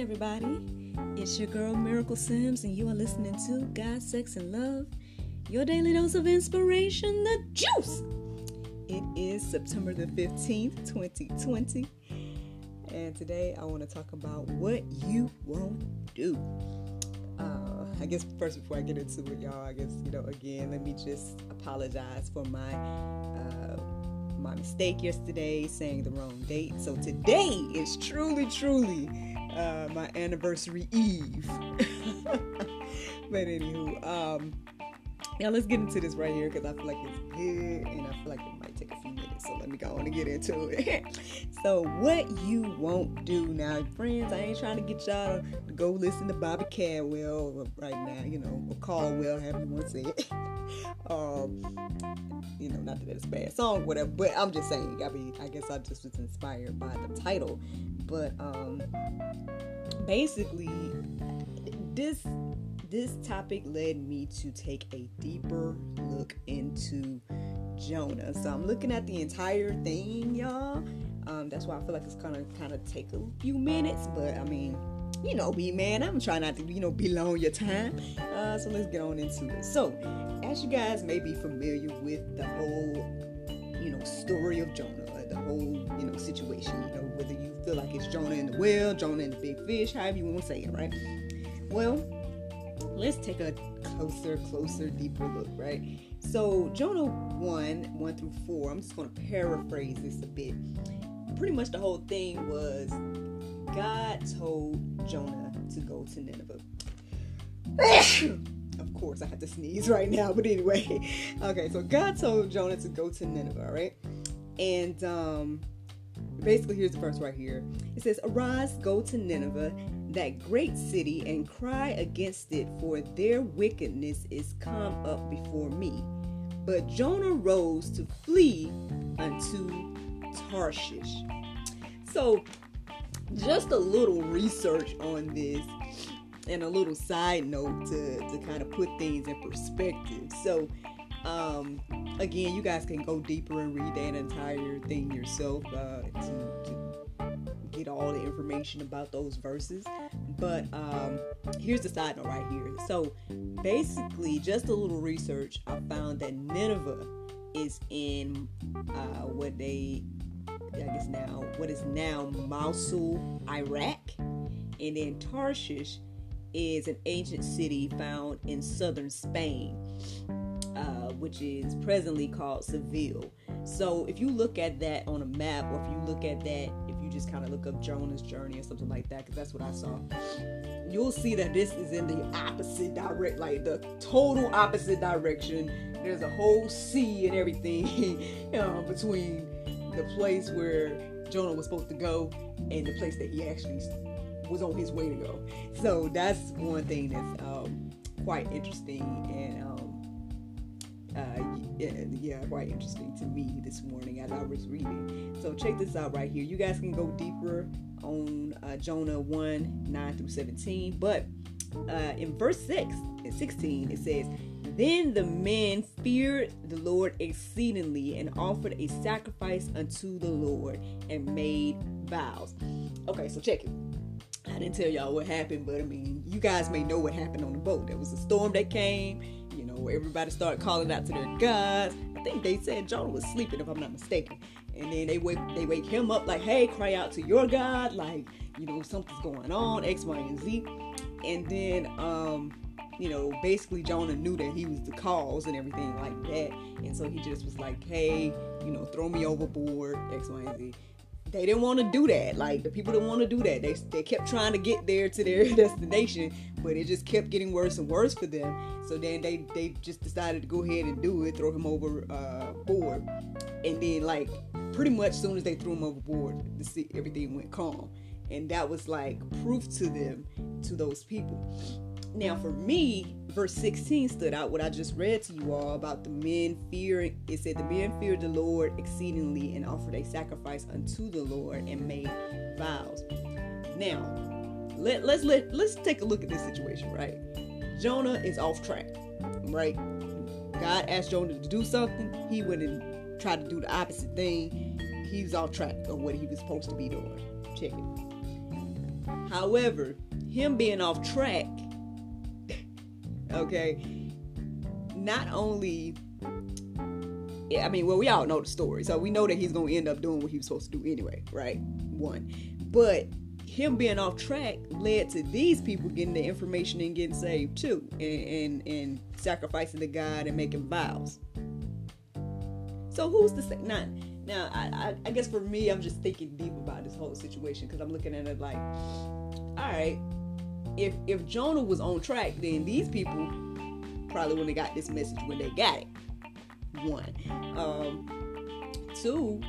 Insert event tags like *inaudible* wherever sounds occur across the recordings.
everybody. It's your girl Miracle Sims, and you are listening to God, Sex, and Love, your daily dose of inspiration, the juice. It is September the 15th, 2020, and today I want to talk about what you won't do. Uh, I guess first, before I get into it, y'all, I guess, you know, again, let me just apologize for my. Uh, my mistake yesterday saying the wrong date. So today is truly, truly uh, my anniversary eve. *laughs* but anywho, um, yeah, let's get into this right here because I feel like it's good and I feel like it might take a few minutes. So let me go on and get into it. *laughs* so, what you won't do now, friends, I ain't trying to get y'all to go listen to Bobby Caldwell right now, you know, or Caldwell, however you want to say it. *laughs* um, you know, not that it's a bad song, whatever, but I'm just saying, I mean, I guess I just was inspired by the title. But um, basically, this this topic led me to take a deeper look into Jonah. So I'm looking at the entire thing, y'all. Um, that's why I feel like it's gonna kind of take a few minutes, but I mean, you know, be man, I'm trying not to, you know, be long your time. Uh, so let's get on into it. So, as you guys may be familiar with the whole, you know, story of Jonah, the whole, you know, situation, you know, whether you feel like it's Jonah in the whale, Jonah in the big fish, however you want to say it, right? Well, let's take a closer, closer, deeper look, right? So, Jonah 1, 1 through 4, I'm just going to paraphrase this a bit. Pretty much the whole thing was God told Jonah to go to Nineveh. *coughs* of course, I have to sneeze right now, but anyway. *laughs* Okay, so God told Jonah to go to Nineveh, right? And um, basically, here's the verse right here. It says, Arise, go to Nineveh, that great city, and cry against it, for their wickedness is come up before me. But Jonah rose to flee unto Tarshish. So, just a little research on this and a little side note to, to kind of put things in perspective. So, um, again, you guys can go deeper and read that entire thing yourself uh, to, to get all the information about those verses. But um, here's the side note right here. So basically, just a little research, I found that Nineveh is in uh, what they, I guess now, what is now Mosul, Iraq, and then Tarshish is an ancient city found in southern Spain uh, which is presently called Seville. So if you look at that on a map, or if you look at that, if you just kind of look up Jonah's journey or something like that, because that's what I saw, you'll see that this is in the opposite direct, like the total opposite direction. There's a whole sea and everything know, *laughs* between the place where Jonah was supposed to go and the place that he actually was on his way to go. So that's one thing that's um, quite interesting and um, uh, yeah, quite interesting to me this morning as I was reading. So check this out right here. You guys can go deeper on uh, Jonah 1 9 through 17, but uh, in verse 6 and 16 it says, Then the men feared the Lord exceedingly and offered a sacrifice unto the Lord and made vows. Okay, so check it. I didn't tell y'all what happened, but I mean, you guys may know what happened on the boat. There was a storm that came you know, everybody started calling out to their gods. I think they said Jonah was sleeping, if I'm not mistaken. And then they wake they wake him up like, hey, cry out to your God, like, you know, something's going on, X, Y, and Z. And then um, you know, basically Jonah knew that he was the cause and everything like that. And so he just was like, hey, you know, throw me overboard, X, Y, and Z they didn't want to do that. Like the people didn't want to do that. They, they kept trying to get there to their *laughs* destination, but it just kept getting worse and worse for them. So then they they just decided to go ahead and do it, throw him overboard, uh, and then like pretty much soon as they threw him overboard, the sea, everything went calm, and that was like proof to them, to those people. Now, for me, verse 16 stood out what I just read to you all about the men fearing. It said, The men feared the Lord exceedingly and offered a sacrifice unto the Lord and made vows. Now, let, let's let let's take a look at this situation, right? Jonah is off track, right? God asked Jonah to do something, he went and tried to do the opposite thing. He's off track of what he was supposed to be doing. Check it. However, him being off track, okay, not only I mean, well, we all know the story, so we know that he's gonna end up doing what he was supposed to do anyway, right? One, but him being off track led to these people getting the information and getting saved too, and and, and sacrificing to God and making vows. So who's the? Not now. I, I, I guess for me, I'm just thinking deep about this whole situation because I'm looking at it like, all right, if if Jonah was on track, then these people probably wouldn't have got this message when they got it. One, um, two.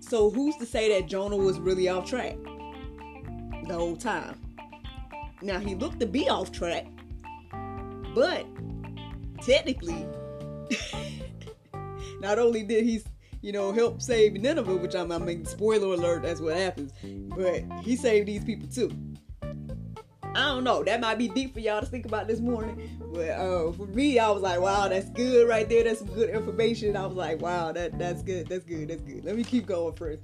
So who's to say that Jonah was really off track the whole time? Now he looked to be off track, but technically, *laughs* not only did he, you know, help save Nineveh, which I'm, I mean, spoiler alert, that's what happens, but he saved these people too. I don't know. That might be deep for y'all to think about this morning. But uh, for me, I was like, wow, that's good right there. That's some good information. I was like, wow, that that's good. That's good. That's good. Let me keep going first.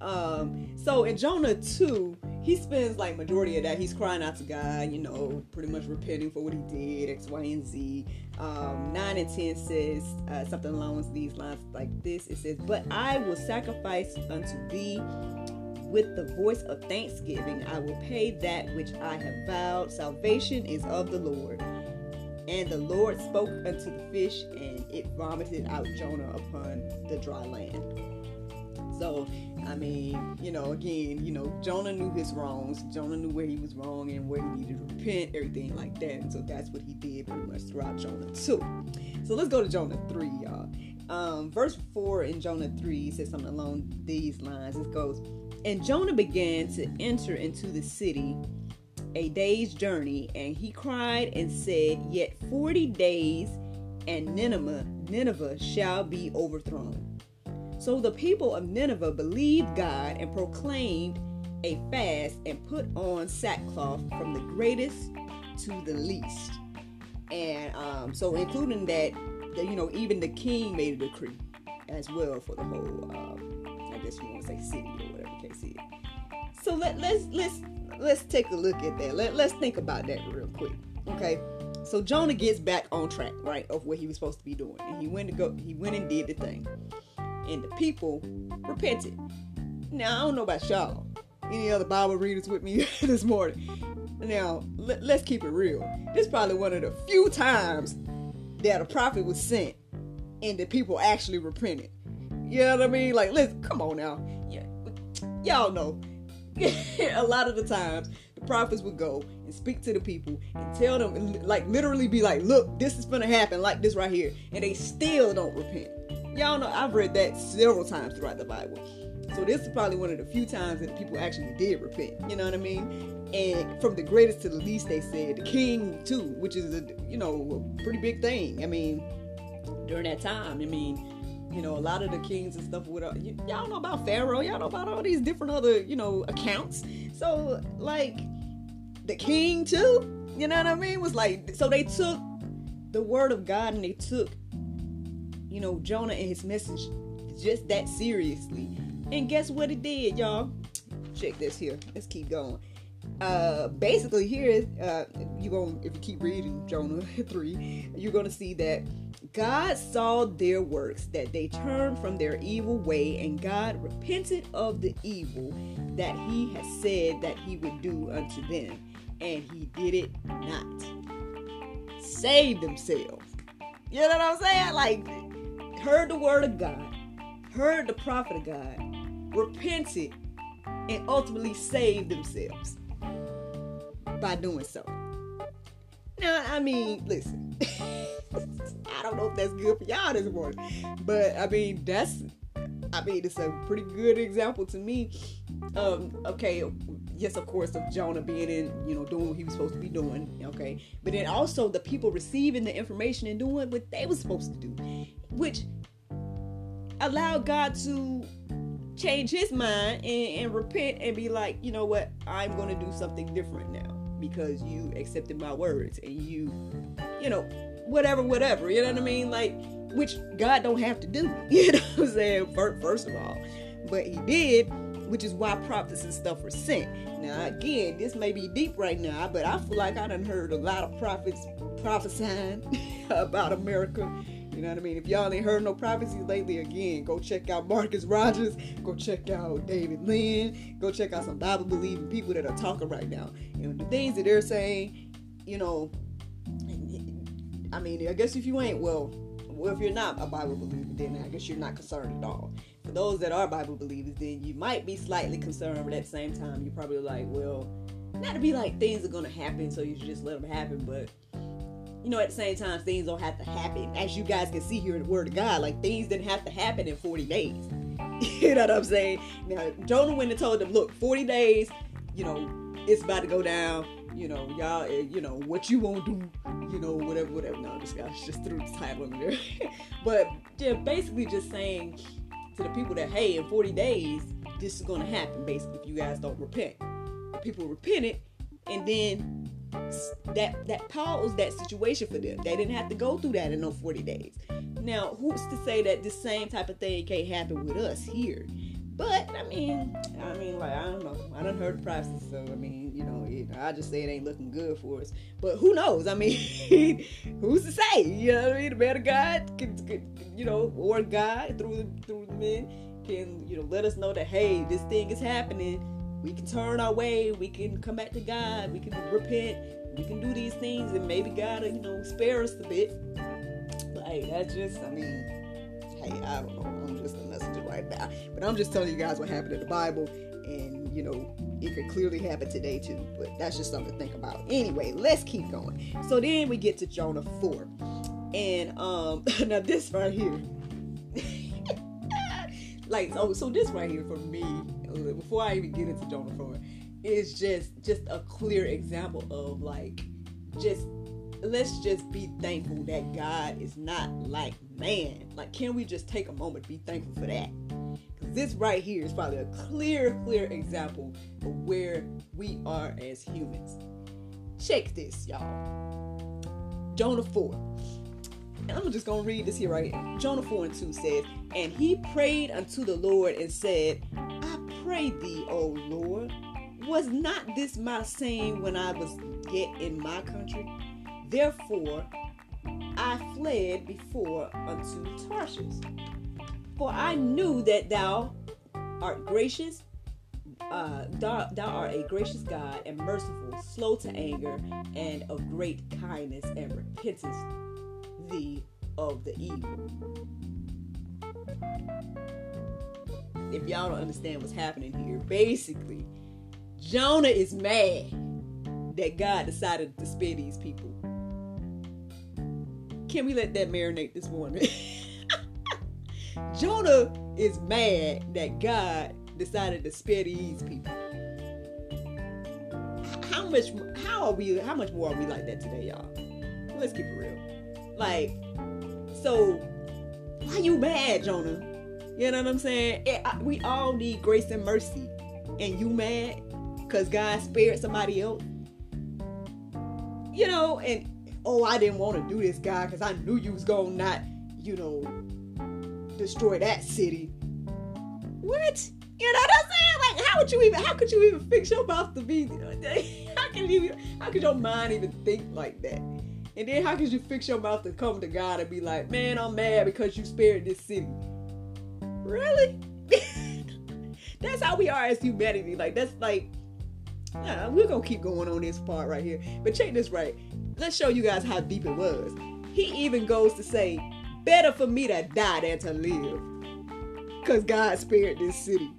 Um, so in Jonah 2, he spends like majority of that. He's crying out to God, you know, pretty much repenting for what he did, X, Y, and Z. Um, 9 and 10 says uh, something along these lines like this. It says, But I will sacrifice unto thee with the voice of thanksgiving, I will pay that which I have vowed. Salvation is of the Lord. And the Lord spoke unto the fish, and it vomited out Jonah upon the dry land. So, I mean, you know, again, you know, Jonah knew his wrongs. Jonah knew where he was wrong and where he needed to repent, everything like that. And so that's what he did pretty much throughout Jonah 2. So let's go to Jonah 3, y'all. Um, verse 4 in Jonah 3 says something along these lines. It goes, and Jonah began to enter into the city a day's journey, and he cried and said, Yet forty days, and Nineveh, Nineveh shall be overthrown. So the people of Nineveh believed God and proclaimed a fast and put on sackcloth from the greatest to the least. And um, so, including that, you know, even the king made a decree as well for the whole, um, I guess you want to say city case is. So let let's let's let's take a look at that. Let let's think about that real quick. Okay. So Jonah gets back on track, right, of what he was supposed to be doing, and he went to go. He went and did the thing, and the people repented. Now I don't know about y'all. Any other Bible readers with me *laughs* this morning? Now let, let's keep it real. This is probably one of the few times that a prophet was sent, and the people actually repented. You know what I mean? Like, let's come on now. Y'all know. *laughs* a lot of the times the prophets would go and speak to the people and tell them like literally be like look this is gonna happen like this right here and they still don't repent. Y'all know i've read that several times throughout the bible. So this is probably one of the few times that people actually did repent you know what i mean? And from the greatest to the least they said the king too which is a you know a pretty big thing. I mean during that time i mean you know, a lot of the kings and stuff with uh, y- y'all know about Pharaoh, y'all know about all these different other, you know, accounts. So like the king too, you know what I mean? Was like so they took the word of God and they took, you know, Jonah and his message just that seriously. And guess what it did, y'all? Check this here. Let's keep going. Uh, basically, here is uh, you going if you keep reading Jonah *laughs* three, you're gonna see that God saw their works, that they turned from their evil way, and God repented of the evil that he had said that he would do unto them, and he did it not. Save themselves. You know what I'm saying? Like, heard the word of God, heard the prophet of God, repented, and ultimately saved themselves by doing so. Now, I mean, listen. *laughs* Don't know if that's good for y'all this morning, but I mean, that's, I mean, it's a pretty good example to me. Um, okay, yes, of course, of Jonah being in, you know, doing what he was supposed to be doing, okay, but then also the people receiving the information and doing what they were supposed to do, which allowed God to change his mind and, and repent and be like, you know what, I'm going to do something different now because you accepted my words and you, you know, whatever, whatever. You know what I mean? Like, which God don't have to do. *laughs* You know what I'm saying? First of all, but He did which is why prophets and stuff were sent. Now, again, this may be deep right now, but I feel like I done heard a lot of prophets prophesying *laughs* about America. You know what I mean? If y'all ain't heard no prophecies lately, again, go check out Marcus Rogers, go check out David Lynn, go check out some Bible believing people that are talking right now. And the things that they're saying, you know, I mean, I guess if you ain't, well, well, if you're not a Bible believer, then I guess you're not concerned at all. For those that are Bible believers, then you might be slightly concerned, but at the same time, you're probably like, well, not to be like things are gonna happen, so you should just let them happen, but you know, at the same time, things don't have to happen. As you guys can see here in the Word of God, like things didn't have to happen in 40 days. *laughs* you know what I'm saying? Now, Jonah went and told them, look, 40 days, you know, it's about to go down. You know, y'all, eh, you know, what you won't do, you know, whatever, whatever. No, this guy's just threw the title in there. *laughs* but yeah, basically just saying to the people that, hey, in 40 days, this is going to happen, basically, if you guys don't repent. People repented, and then that that paused that situation for them. They didn't have to go through that in no 40 days. Now, who's to say that the same type of thing can't happen with us here? But I mean, I mean, like I don't know. I don't heard the prices, so I mean, you know, it, I just say it ain't looking good for us. But who knows? I mean, *laughs* who's to say? You know what I mean? The man of God can, can you know, or God through the through the men can, you know, let us know that hey, this thing is happening we can turn our way, we can come back to God, we can repent, we can do these things, and maybe God, you know, spare us a bit. But hey, that's just, I mean, hey, I don't know. Right now. But I'm just telling you guys what happened in the Bible, and you know, it could clearly happen today too. But that's just something to think about. Anyway, let's keep going. So then we get to Jonah 4. And um *laughs* now this right here. *laughs* like oh so this right here for me before I even get into Jonah 4, is just just a clear example of like just let's just be thankful that God is not like man. Like, can we just take a moment to be thankful for that? This right here is probably a clear, clear example of where we are as humans. Check this, y'all. Jonah 4. And I'm just gonna read this here right here. Jonah 4 and 2 says, And he prayed unto the Lord and said, I pray thee, O Lord, was not this my saying when I was yet in my country? Therefore I fled before unto Tarshish. For I knew that thou art gracious, uh, thou, thou art a gracious God and merciful, slow to anger, and of great kindness, and repentest thee of the evil if y'all don't understand what's happening here, basically, Jonah is mad that God decided to spare these people. Can we let that marinate this morning? *laughs* Jonah is mad that God decided to spare these people. How much how are we how much more are we like that today, y'all? Let's keep it real. Like, so why you mad, Jonah? You know what I'm saying? It, I, we all need grace and mercy. And you mad because God spared somebody else? You know, and oh, I didn't want to do this, God, because I knew you was going to not, you know, destroy that city. What? You know what I'm saying? Like, how would you even? How could you even fix your mouth to be? *laughs* How can you? How could your mind even think like that? And then how could you fix your mouth to come to God and be like, "Man, I'm mad because you spared this city." Really? *laughs* that's how we are as humanity. Like that's like nah, we're gonna keep going on this part right here. But check this right. Let's show you guys how deep it was. He even goes to say, better for me to die than to live. Cause God spared this city.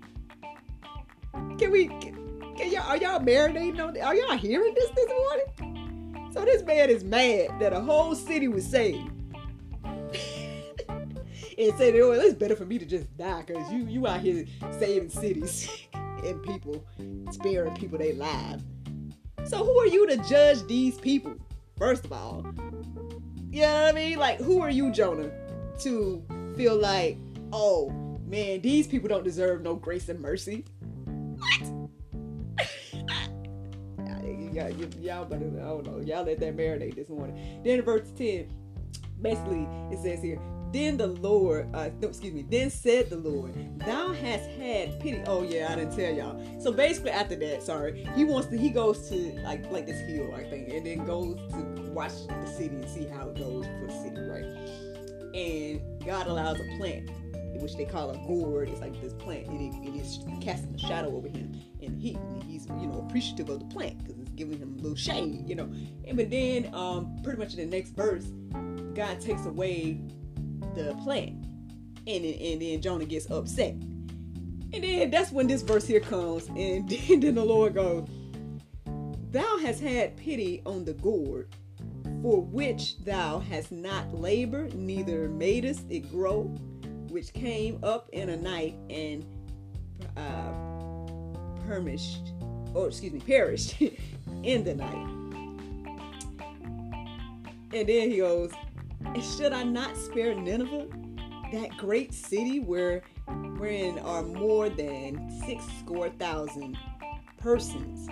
Can we can y'all are y'all marinating on are y'all hearing this this morning? So this man is mad that a whole city was saved *laughs* and say, "Oh, it's better for me to just die because you you out here saving cities *laughs* and people, sparing people their lives." So who are you to judge these people? First of all, you know what I mean? Like, who are you, Jonah, to feel like, oh man, these people don't deserve no grace and mercy? What? *laughs* y'all, y'all better, I don't know, y'all let that marinate this morning. Then verse 10, basically, it says here, then the Lord, uh, no, excuse me, then said the Lord, Thou hast had pity. Oh yeah, I didn't tell y'all. So basically, after that, sorry, he wants to. He goes to like like this hill, I think, and then goes to watch the city and see how it goes for the city, right? And God allows a plant, which they call a gourd. It's like this plant, and it, it is casting a shadow over him, and he he's you know appreciative of the plant because it's giving him a little shade, you know. And but then, um, pretty much in the next verse, God takes away the plant. And, and then Jonah gets upset. And then that's when this verse here comes. And *laughs* then the Lord goes, Thou hast had pity on the gourd, for which thou hast not labored, neither madest it grow, which came up in a night and uh, perished, or excuse me, perished *laughs* in the night. And then he goes, should I not spare Nineveh, that great city where wherein are more than six score thousand persons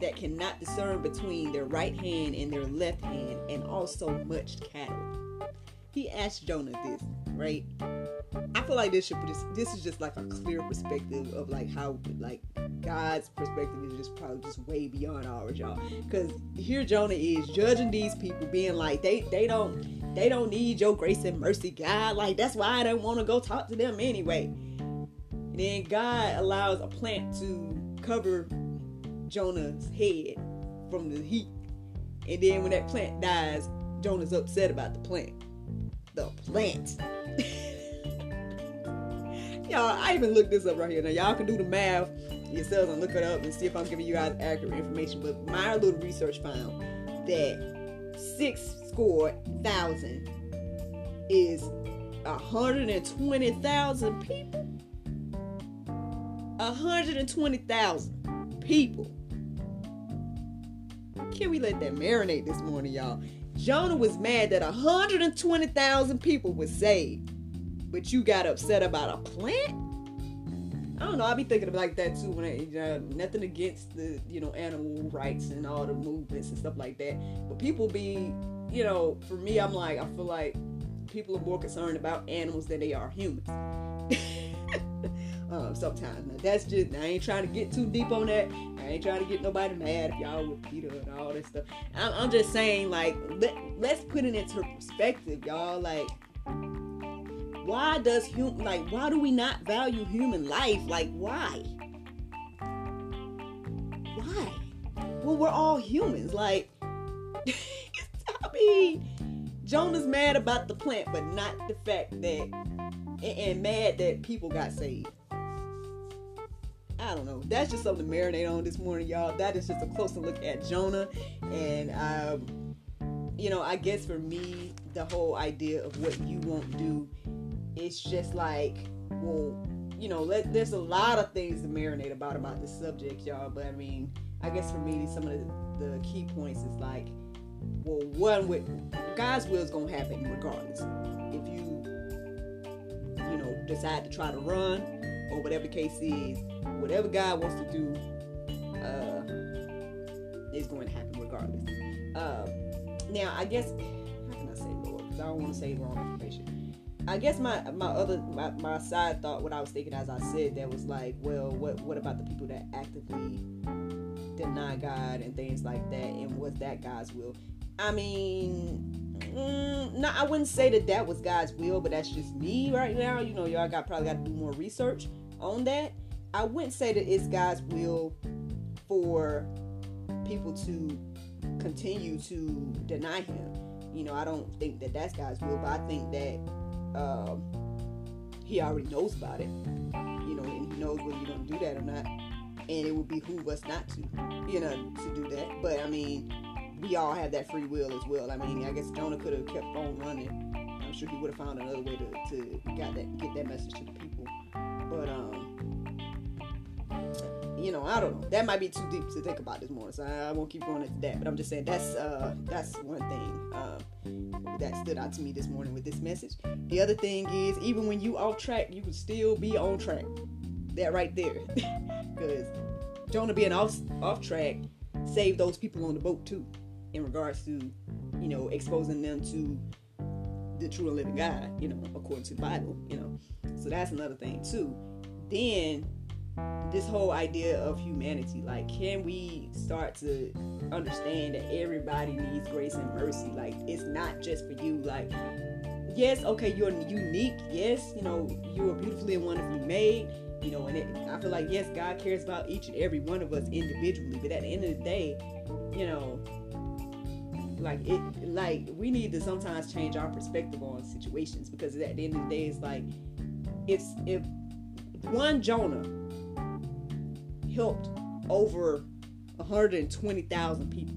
that cannot discern between their right hand and their left hand, and also much cattle? He asked Jonah this, right? I feel like this should this, is just like a clear perspective of like how like God's perspective is just probably just way beyond ours, y'all. Because here Jonah is judging these people, being like they they don't they don't need your grace and mercy, God. Like, that's why I don't want to go talk to them anyway. And then God allows a plant to cover Jonah's head from the heat. And then when that plant dies, Jonah's upset about the plant. The plant. *laughs* y'all, I even looked this up right here. Now, y'all can do the math yourselves and look it up and see if I'm giving you guys accurate information. But my little research found that six score thousand is 120,000 people. 120,000 people. Can we let that marinate this morning, y'all? Jonah was mad that 120,000 people were saved, but you got upset about a plant? I don't know. I be thinking like that too. When I, uh, nothing against the you know animal rights and all the movements and stuff like that, but people be you know, for me, I'm like, I feel like people are more concerned about animals than they are humans. *laughs* um, sometimes. Now, that's just, I ain't trying to get too deep on that. I ain't trying to get nobody mad if y'all with PETA and all this stuff. I'm, I'm just saying, like, let, let's put it into perspective, y'all. Like, why does human, like, why do we not value human life? Like, why? Why? Well, we're all humans. Like, *laughs* I mean, Jonah's mad about the plant, but not the fact that, and mad that people got saved. I don't know. That's just something to marinate on this morning, y'all. That is just a closer look at Jonah. And, um, you know, I guess for me, the whole idea of what you won't do, it's just like, well, you know, let, there's a lot of things to marinate about about this subject, y'all. But I mean, I guess for me, some of the, the key points is like, well, one with God's will is gonna happen regardless. If you, you know, decide to try to run or whatever the case is, whatever God wants to do, uh, is going to happen regardless. Uh, now, I guess how can I say Lord? Because I don't want to say wrong information. I guess my my other my, my side thought, what I was thinking as I said that was like, well, what what about the people that actively deny God and things like that, and was that God's will? I mean, mm, I wouldn't say that that was God's will, but that's just me right now. You know, y'all got probably got to do more research on that. I wouldn't say that it's God's will for people to continue to deny Him. You know, I don't think that that's God's will, but I think that um, He already knows about it. You know, and He knows whether you're going to do that or not, and it would behoove us not to, you know, to do that. But I mean we all have that free will as well. I mean, I guess Jonah could have kept on running. I'm sure he would have found another way to, to get that get that message to the people. But um, you know, I don't know. That might be too deep to think about this morning, so I, won't keep going into that. But I'm just saying that's uh that's one thing um, that stood out to me this morning with this message. The other thing is, even when you off track, you can still be on track. That right there, *laughs* because Jonah being off off track saved those people on the boat too in regards to, you know, exposing them to the true and living God, you know, according to the Bible, you know. So that's another thing too. Then this whole idea of humanity, like, can we start to understand that everybody needs grace and mercy? Like, it's not just for you. Like, yes, okay, you're unique. Yes, you know, you are beautifully and wonderfully made. You know, and it, I feel like yes, God cares about each and every one of us individually. But at the end of the day, you know, like it like we need to sometimes change our perspective on situations because at the end of the day it's like it's if one jonah helped over 120,000 people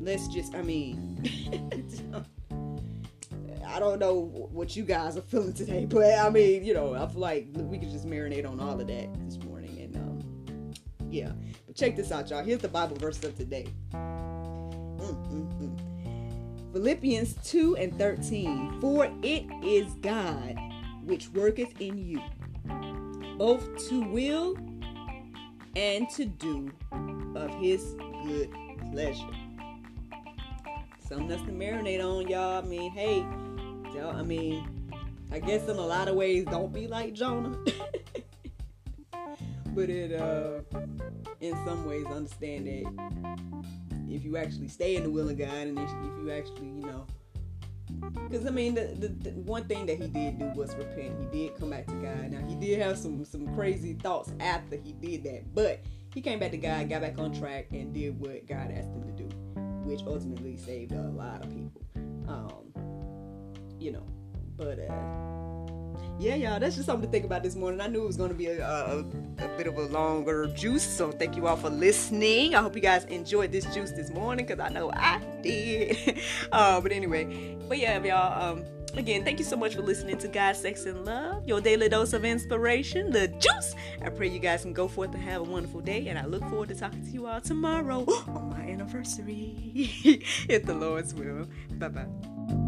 let's just i mean *laughs* i don't know what you guys are feeling today but i mean you know i feel like we could just marinate on all of that this morning and um yeah check this out, y'all. Here's the Bible verse of today. Mm-mm-mm. Philippians 2 and 13. For it is God which worketh in you, both to will and to do of his good pleasure. Something else to marinate on, y'all. I mean, hey, y'all, I mean, I guess in a lot of ways, don't be like Jonah. *laughs* but it, uh, in some ways understand that if you actually stay in the will of God and if, you actually, you know, because I mean, the, the, the, one thing that he did do was repent. He did come back to God. Now he did have some some crazy thoughts after he did that, but he came back to God, got back on track, and did what God asked him to do, which ultimately saved a lot of people. Um, you know, but uh, yeah, y'all, that's just something to think about this morning. I knew it was going to be a, a, a, bit of a longer juice, so thank you all for listening. I hope you guys enjoyed this juice this morning because I know I did. *laughs* uh, but anyway, but yeah, y'all. Um, again, thank you so much for listening to God, Sex, and Love, your daily dose of inspiration, the juice. I pray you guys can go forth and have a wonderful day, and I look forward to talking to you all tomorrow *gasps* on my anniversary, *laughs* if the Lord's will. Bye bye.